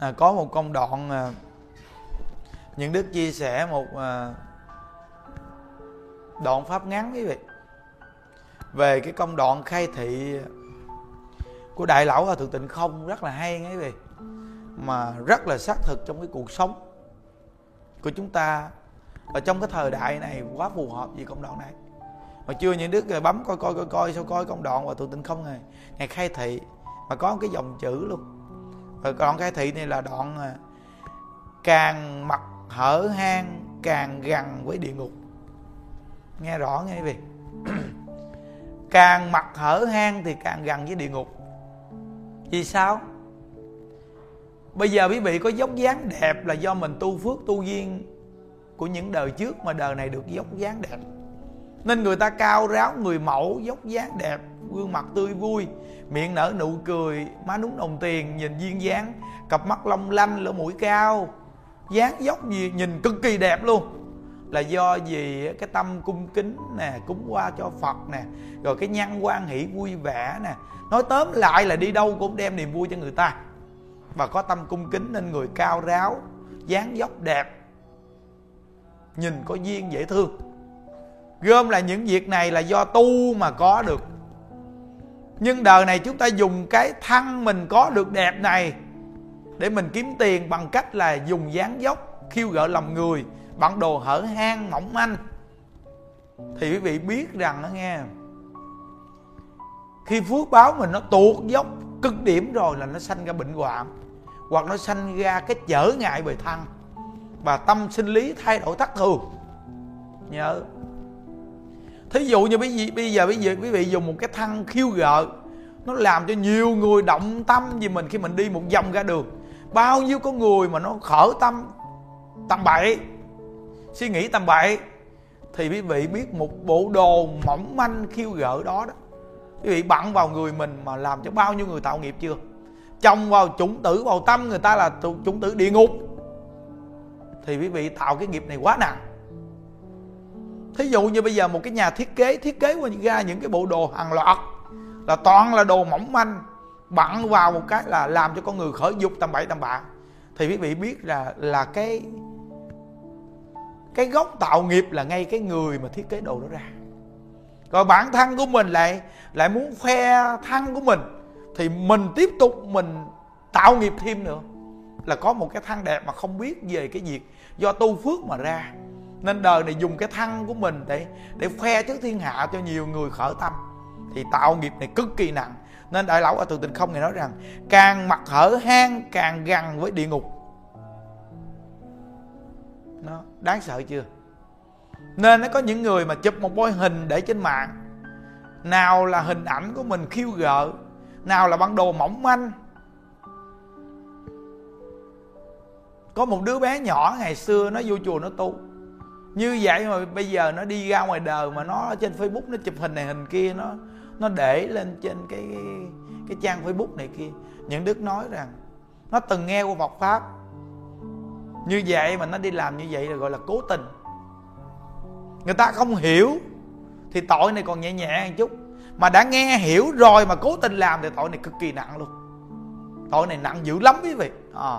à, có một công đoạn à, những đức chia sẻ một à, đoạn pháp ngắn quý vị. Về cái công đoạn khai thị của đại lão hòa thượng tịnh không rất là hay quý vị mà rất là xác thực trong cái cuộc sống của chúng ta và trong cái thời đại này quá phù hợp với công đoạn này. Mà chưa những đứa bấm coi coi coi coi sao coi công đoạn và thượng tịnh không này ngày khai thị mà có một cái dòng chữ luôn và đoạn cái thị này là đoạn à, càng mặt hở hang, càng gần với địa ngục. Nghe rõ nghe quý vị càng mặt hở hang thì càng gần với địa ngục. Vì sao? Bây giờ quý vị có dốc dáng đẹp là do mình tu phước tu duyên của những đời trước mà đời này được dốc dáng đẹp nên người ta cao ráo, người mẫu, dốc dáng, đẹp, gương mặt tươi vui. Miệng nở nụ cười, má núng đồng tiền, nhìn duyên dáng. Cặp mắt long lanh, lỗ mũi cao. Dáng dốc gì, nhìn cực kỳ đẹp luôn. Là do gì cái tâm cung kính nè, cúng qua cho phật nè, rồi cái nhân quan hỷ vui vẻ nè. Nói tóm lại là đi đâu cũng đem niềm vui cho người ta. Và có tâm cung kính nên người cao ráo, dáng dốc đẹp, nhìn có duyên dễ thương gom là những việc này là do tu mà có được. Nhưng đời này chúng ta dùng cái thân mình có được đẹp này để mình kiếm tiền bằng cách là dùng dáng dốc, khiêu gợi lòng người bằng đồ hở hang, mỏng manh. Thì quý vị biết rằng đó nghe, khi phước báo mình nó tuột dốc, cực điểm rồi là nó sanh ra bệnh hoạn, hoặc nó sanh ra cái trở ngại về thân, và tâm sinh lý thay đổi thất thường. Nhớ thí dụ như bây giờ bây giờ bây giờ quý vị dùng một cái thăng khiêu gợi, nó làm cho nhiều người động tâm vì mình khi mình đi một vòng ra đường. Bao nhiêu con người mà nó khởi tâm, tầm bậy, suy nghĩ tầm bậy, thì quý vị biết một bộ đồ mỏng manh khiêu gợi đó đó. Quý vị bận vào người mình mà làm cho bao nhiêu người tạo nghiệp chưa? Chồng vào chủng tử vào tâm người ta là chủng tử địa ngục. Thì quý vị tạo cái nghiệp này quá nặng thí dụ như bây giờ một cái nhà thiết kế thiết kế ra những cái bộ đồ hàng loạt, là toàn là đồ mỏng manh bận vào một cái là làm cho con người khởi dục tầm bậy tầm bạ. Thì quý vị biết là là cái cái gốc tạo nghiệp là ngay cái người mà thiết kế đồ đó ra. Rồi bản thân của mình lại lại muốn khoe thân của mình, thì mình tiếp tục mình tạo nghiệp thêm nữa. Là có một cái thân đẹp mà không biết về cái việc do tu phước mà ra nên đời này dùng cái thân của mình để để khoe trước thiên hạ cho nhiều người khởi tâm. Thì tạo nghiệp này cực kỳ nặng. Nên đại lão ở từ tình không này nói rằng, càng mặt hở hang, càng gần với địa ngục. Nó, đáng sợ chưa? Nên nó có những người mà chụp một bôi hình để trên mạng. Nào là hình ảnh của mình khiêu gợi, nào là bản đồ mỏng manh. Có một đứa bé nhỏ ngày xưa nó vô chùa nó tu như vậy mà bây giờ nó đi ra ngoài đời mà nó trên facebook nó chụp hình này hình kia nó nó để lên trên cái cái, cái trang facebook này kia. Những đức nói rằng nó từng nghe qua Phật pháp. Như vậy mà nó đi làm như vậy là gọi là cố tình. Người ta không hiểu thì tội này còn nhẹ nhẹ một chút. Mà đã nghe hiểu rồi mà cố tình làm thì tội này cực kỳ nặng luôn. Tội này nặng dữ lắm quý vị. À.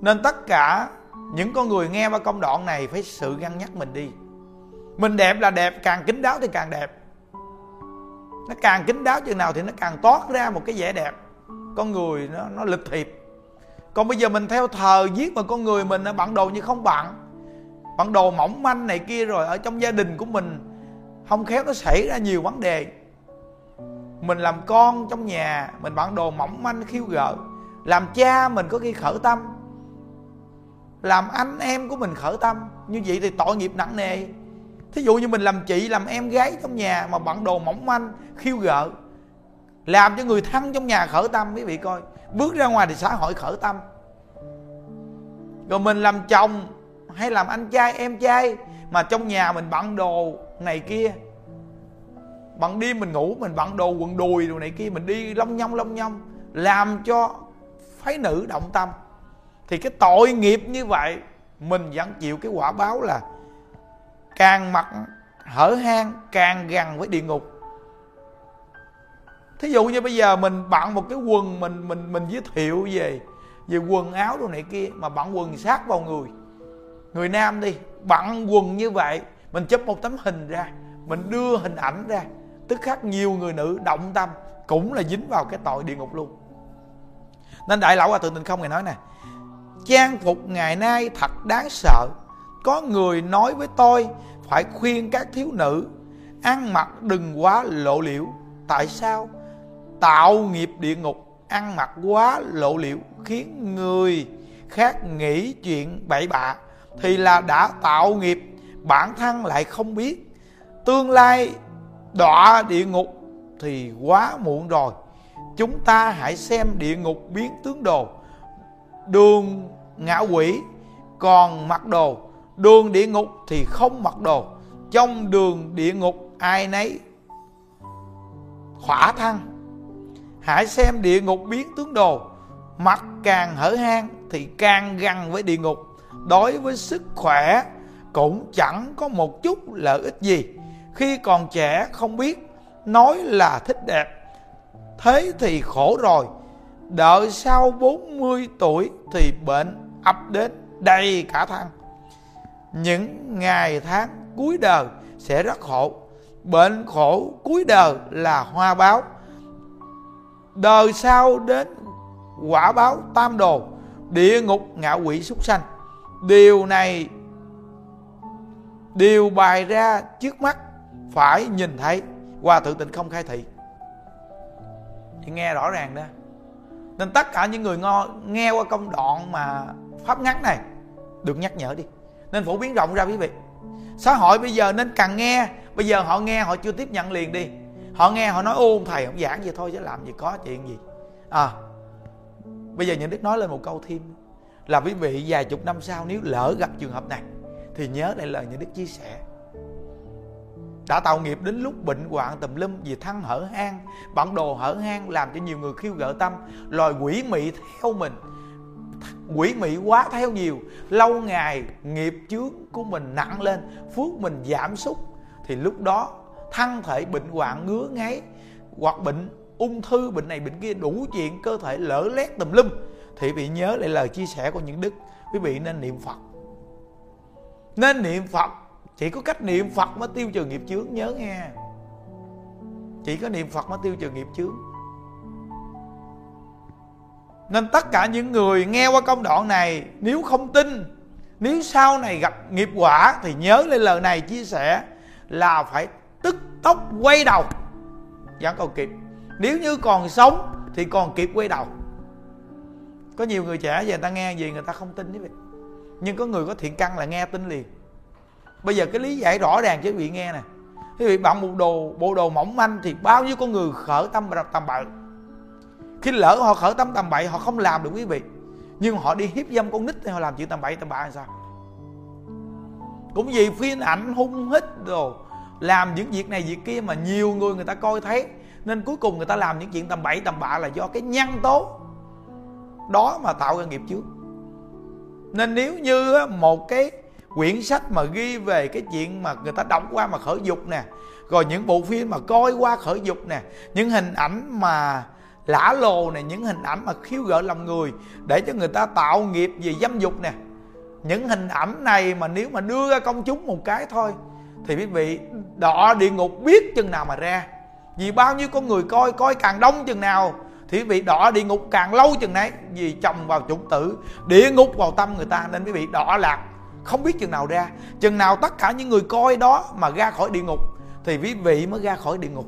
nên tất cả những con người nghe qua công đoạn này phải sự ngăn nhắc mình đi. Mình đẹp là đẹp, càng kính đáo thì càng đẹp. Nó càng kính đáo chừng nào thì nó càng toát ra một cái vẻ đẹp. Con người nó nó lịch thiệp. Còn bây giờ mình theo thờ giết mà con người mình bạn đồ như không bạn. Bạn đồ mỏng manh này kia rồi, ở trong gia đình của mình, không khéo nó xảy ra nhiều vấn đề. Mình làm con trong nhà, mình bạn đồ mỏng manh, khiêu gợi. Làm cha mình có khi khởi tâm làm anh em của mình khởi tâm. Như vậy thì tội nghiệp nặng nề. Thí dụ như mình làm chị, làm em gái trong nhà mà bận đồ mỏng manh, khiêu gợi làm cho người thân trong nhà khởi tâm, quý vị coi. Bước ra ngoài thì xã hội khởi tâm. Rồi mình làm chồng hay làm anh trai, em trai mà trong nhà mình bận đồ này kia. Bận đêm mình ngủ, mình bận đồ quần đùi đồ này kia, mình đi long nhông long nhông. Làm cho phái nữ động tâm thì cái tội nghiệp như vậy, mình vẫn chịu cái quả báo là càng mặt hở hang, càng gần với địa ngục. Thí dụ như bây giờ mình bận một cái quần mình mình mình giới thiệu về về quần áo đồ này kia, mà bận quần sát vào người. Người nam đi, bận quần như vậy, mình chụp một tấm hình ra, mình đưa hình ảnh ra. Tức khắc nhiều người nữ động tâm, cũng là dính vào cái tội địa ngục luôn. Nên đại lão hòa thượng tình không ngày nói nè trang phục ngày nay thật đáng sợ. Có người nói với tôi, phải khuyên các thiếu nữ, ăn mặc đừng quá lộ liễu. Tại sao? Tạo nghiệp địa ngục, ăn mặc quá lộ liễu khiến người khác nghĩ chuyện bậy bạ thì là đã tạo nghiệp, bản thân lại không biết. Tương lai đọa địa ngục thì quá muộn rồi. Chúng ta hãy xem địa ngục biến tướng đồ đường ngã quỷ, còn mặc đồ. Đường địa ngục thì không mặc đồ. Trong đường địa ngục, ai nấy khỏa thân. Hãy xem địa ngục biến tướng đồ. Mặt càng hở hang thì càng gần với địa ngục. Đối với sức khỏe cũng chẳng có một chút lợi ích gì. Khi còn trẻ không biết, nói là thích đẹp. Thế thì khổ rồi đợi sau 40 tuổi thì bệnh ập đến đầy cả thân những ngày tháng cuối đời sẽ rất khổ. Bệnh khổ cuối đời là hoa báo. Đời sau đến quả báo tam đồ, địa ngục ngạ quỷ súc sanh. Điều này điều bày ra trước mắt, phải nhìn thấy qua tự tịnh không khai thị. Thì nghe rõ ràng đó nên tất cả những người ngo, nghe qua công đoạn mà pháp ngắn này được nhắc nhở đi. Nên phổ biến rộng ra quý vị. Xã hội bây giờ nên càng nghe. Bây giờ họ nghe họ chưa tiếp nhận liền đi. Họ nghe họ nói ôn thầy không giảng gì thôi chứ làm gì có chuyện gì. À bây giờ những đức nói lên một câu thêm. Là quý vị vài chục năm sau nếu lỡ gặp trường hợp này thì nhớ lại lời những đức chia sẻ đã tạo nghiệp đến lúc bệnh hoạn tùm lum vì thân hở hang. Bản đồ hở hang làm cho nhiều người khiêu gợi tâm. Loài quỷ mị theo mình. Quỷ mị quá theo nhiều. Lâu ngày nghiệp chướng của mình nặng lên, phước mình giảm sút. Thì lúc đó, thân thể bệnh hoạn ngứa ngáy. Hoặc bệnh, ung thư bệnh này bệnh kia đủ chuyện cơ thể lỡ lét tùm lum. Thì bị nhớ lại lời chia sẻ của những đức. Quý vị nên niệm phật. Nên niệm phật chỉ có cách niệm phật mới tiêu trừ nghiệp chướng, nhớ nghe. Chỉ có niệm phật mới tiêu trừ nghiệp chướng. Nên tất cả những người nghe qua công đoạn này, nếu không tin, nếu sau này gặp nghiệp quả thì nhớ lên lời này chia sẻ là phải tức tốc quay đầu. Vẫn còn kịp. Nếu như còn sống thì còn kịp quay đầu. Có nhiều người trẻ về người ta nghe gì người ta không tin quý vị nhưng có người có thiện căn là nghe tin liền bây giờ cái lý giải rõ ràng cho quý vị nghe nè. Quý vị bằng một đồ, bộ đồ mỏng manh thì bao nhiêu con người khởi tâm tầm bậy. Khi lỡ họ khởi tâm tầm bậy, họ không làm được quý vị. Nhưng họ đi hiếp dâm con nít thì họ làm chuyện tầm bậy, tầm bạ làm sao? Cũng vì phim ảnh hung hít đồ, làm những việc này việc kia mà nhiều người người ta coi thấy. Nên cuối cùng người ta làm những chuyện tầm bậy, tầm bạ là do cái nhân tố đó mà tạo ra nghiệp trước. Nên nếu như một cái quyển sách mà ghi về cái chuyện mà người ta đọc qua mà khởi dục nè, rồi những bộ phim mà coi qua khởi dục nè, những hình ảnh mà lã lồ nè, những hình ảnh mà khiêu gợi lòng người để cho người ta tạo nghiệp về dâm dục nè. Những hình ảnh này mà nếu mà đưa ra công chúng một cái thôi thì quý vị đọ địa ngục biết chừng nào mà ra. Vì bao nhiêu con người coi coi càng đông chừng nào thì quý vị đọ địa ngục càng lâu chừng nấy. Vì chồng vào chủng tử, địa ngục vào tâm người ta nên quý vị đọ lạc không biết chừng nào ra. Chừng nào tất cả những người coi đó mà ra khỏi địa ngục, thì quý vị mới ra khỏi địa ngục.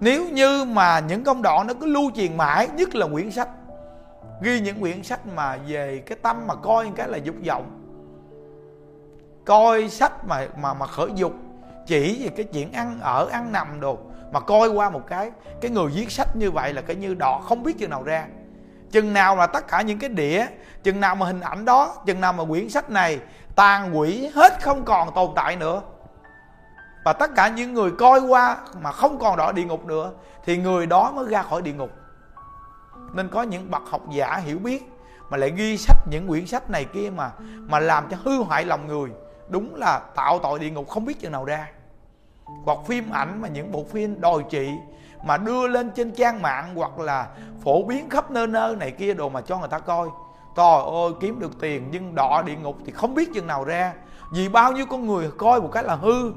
Nếu như mà những công đoạn nó cứ lưu truyền mãi, nhất là quyển sách, ghi những quyển sách mà về cái tâm mà coi cái là dục vọng, coi sách mà mà mà khởi dục, chỉ về cái chuyện ăn, ở, ăn nằm đồ mà coi qua một cái cái người viết sách như vậy là cái như đỏ, không biết chừng nào ra chừng nào là tất cả những cái đĩa, chừng nào mà hình ảnh đó, chừng nào mà quyển sách này tàn quỷ hết không còn tồn tại nữa. Và tất cả những người coi qua mà không còn đọa địa ngục nữa, thì người đó mới ra khỏi địa ngục. Nên có những bậc học giả hiểu biết mà lại ghi sách những quyển sách này kia mà mà làm cho hư hoại lòng người. Đúng là tạo tội địa ngục không biết chừng nào ra. Hoặc phim ảnh mà những bộ phim đòi trị mà đưa lên trên trang mạng hoặc là phổ biến khắp nơi nơi này kia đồ mà cho người ta coi. Trời ơi, kiếm được tiền nhưng đọ địa ngục thì không biết chừng nào ra. Vì bao nhiêu con người coi một cái là hư,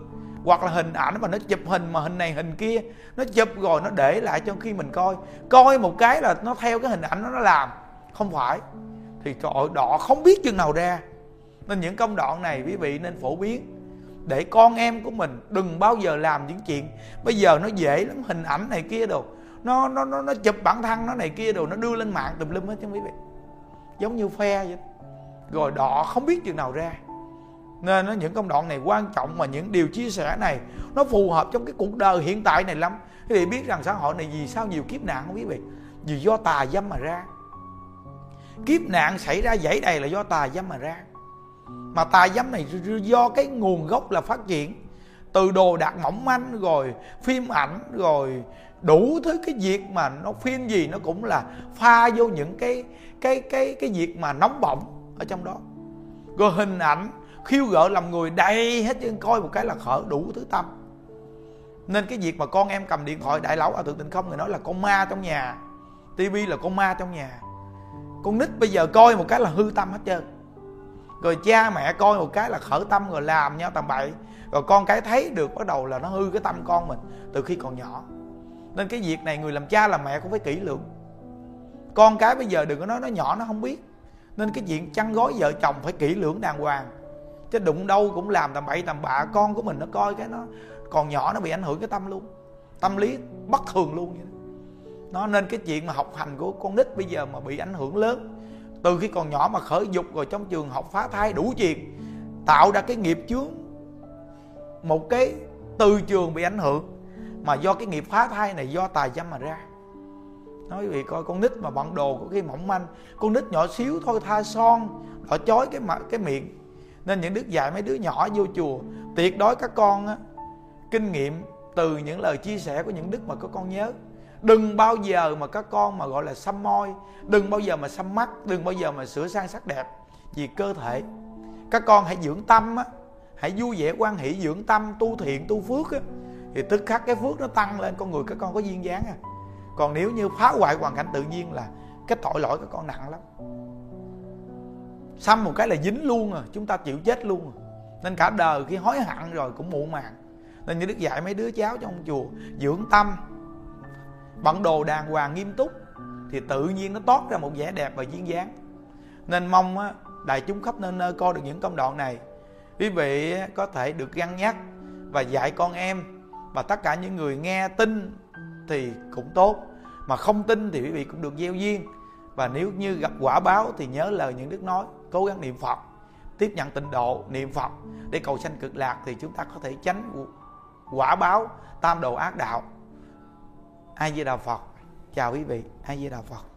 hoặc là hình ảnh mà nó chụp hình mà hình này hình kia, nó chụp rồi nó để lại cho khi mình coi. Coi một cái là nó theo cái hình ảnh đó nó làm. Không phải. Thì trời ơi đọ không biết chừng nào ra. Nên những công đoạn này quý vị nên phổ biến để con em của mình đừng bao giờ làm những chuyện. Bây giờ nó dễ lắm, hình ảnh này kia đồ. Nó nó nó nó chụp bản thân nó này kia đồ, nó đưa lên mạng tùm lum hết chứ quý vị giống như phe vậy. Rồi đọ không biết chừng nào ra. Nên nó những công đoạn này quan trọng mà những điều chia sẻ này nó phù hợp trong cái cuộc đời hiện tại này lắm. Quý vị biết rằng xã hội này vì sao nhiều kiếp nạn không quý vị vì do tà dâm mà ra. Kiếp nạn xảy ra dãy đầy là do tà dâm mà ra mà tà dâm này, do cái nguồn gốc là phát triển. Từ đồ đạc mỏng manh, rồi phim ảnh, rồi đủ thứ cái việc mà nó, phim gì nó cũng là pha vô những cái cái cái cái việc mà nóng bỏng ở trong đó. Rồi hình ảnh khiêu gợi làm người đầy hết chân coi một cái là khở đủ thứ tâm. Nên cái việc mà con em cầm điện thoại, đại lão à, ở thượng tịnh không, người nói là con ma trong nhà. Tivi là con ma trong nhà. Con nít bây giờ coi một cái là hư tâm hết trơn rồi cha mẹ coi một cái là khởi tâm rồi làm nhau tầm bậy. Rồi con cái thấy được bắt đầu là nó hư cái tâm con mình từ khi còn nhỏ. Nên cái việc này người làm cha làm mẹ cũng phải kỹ lưỡng. Con cái bây giờ đừng có nói nó nhỏ, nó không biết. Nên cái chuyện chăn gói vợ chồng phải kỹ lưỡng đàng hoàng. Chứ đụng đâu cũng làm tầm bậy tầm bạ, con của mình nó coi cái nó còn nhỏ nó bị ảnh hưởng cái tâm luôn. Tâm lý bất thường luôn vậy đó. nó nên cái chuyện mà học hành của con nít bây giờ mà bị ảnh hưởng lớn từ khi còn nhỏ mà khởi dục rồi trong trường học phá thai đủ chuyện tạo ra cái nghiệp chướng. Một cái từ trường bị ảnh hưởng mà do cái nghiệp phá thai này do tài dâm mà ra. Nói vì coi con nít mà bận đồ có khi mỏng manh con nít nhỏ xíu thôi tha son họ chói cái mặt cái miệng. Nên những đức dạy mấy đứa nhỏ vô chùa tuyệt đối các con á, kinh nghiệm từ những lời chia sẻ của những đức mà các con nhớ đừng bao giờ mà các con mà gọi là xăm môi. Đừng bao giờ mà xăm mắt. Đừng bao giờ mà sửa sang sắc đẹp. Vì cơ thể. Các con hãy dưỡng tâm á. Hãy vui vẻ quan hỷ, dưỡng tâm, tu thiện, tu phước á. Thì tức khắc cái phước nó tăng lên, con người các con có duyên dáng à. Còn nếu như phá hoại hoàn cảnh tự nhiên là cái tội lỗi các con nặng lắm. Xăm một cái là dính luôn à. Chúng ta chịu chết luôn à. nên cả đời khi hối hận rồi cũng muộn màng. Nên như đức dạy mấy đứa cháu trong chùa, dưỡng tâm bận đồ đàng hoàng nghiêm túc thì tự nhiên nó toát ra một vẻ đẹp và duyên dáng. Nên mong á, đại chúng khắp nơi nơi coi được những công đoạn này. Quý vị có thể được găng nhắc và dạy con em và tất cả những người nghe tin thì cũng tốt mà không tin thì quý vị cũng được gieo duyên. Và nếu như gặp quả báo thì nhớ lời những đức nói cố gắng niệm phật tiếp nhận tịnh độ niệm phật để cầu sanh cực lạc thì chúng ta có thể tránh quả báo tam đồ ác đạo ai di đà phật. Chào quý vị ai di đà phật.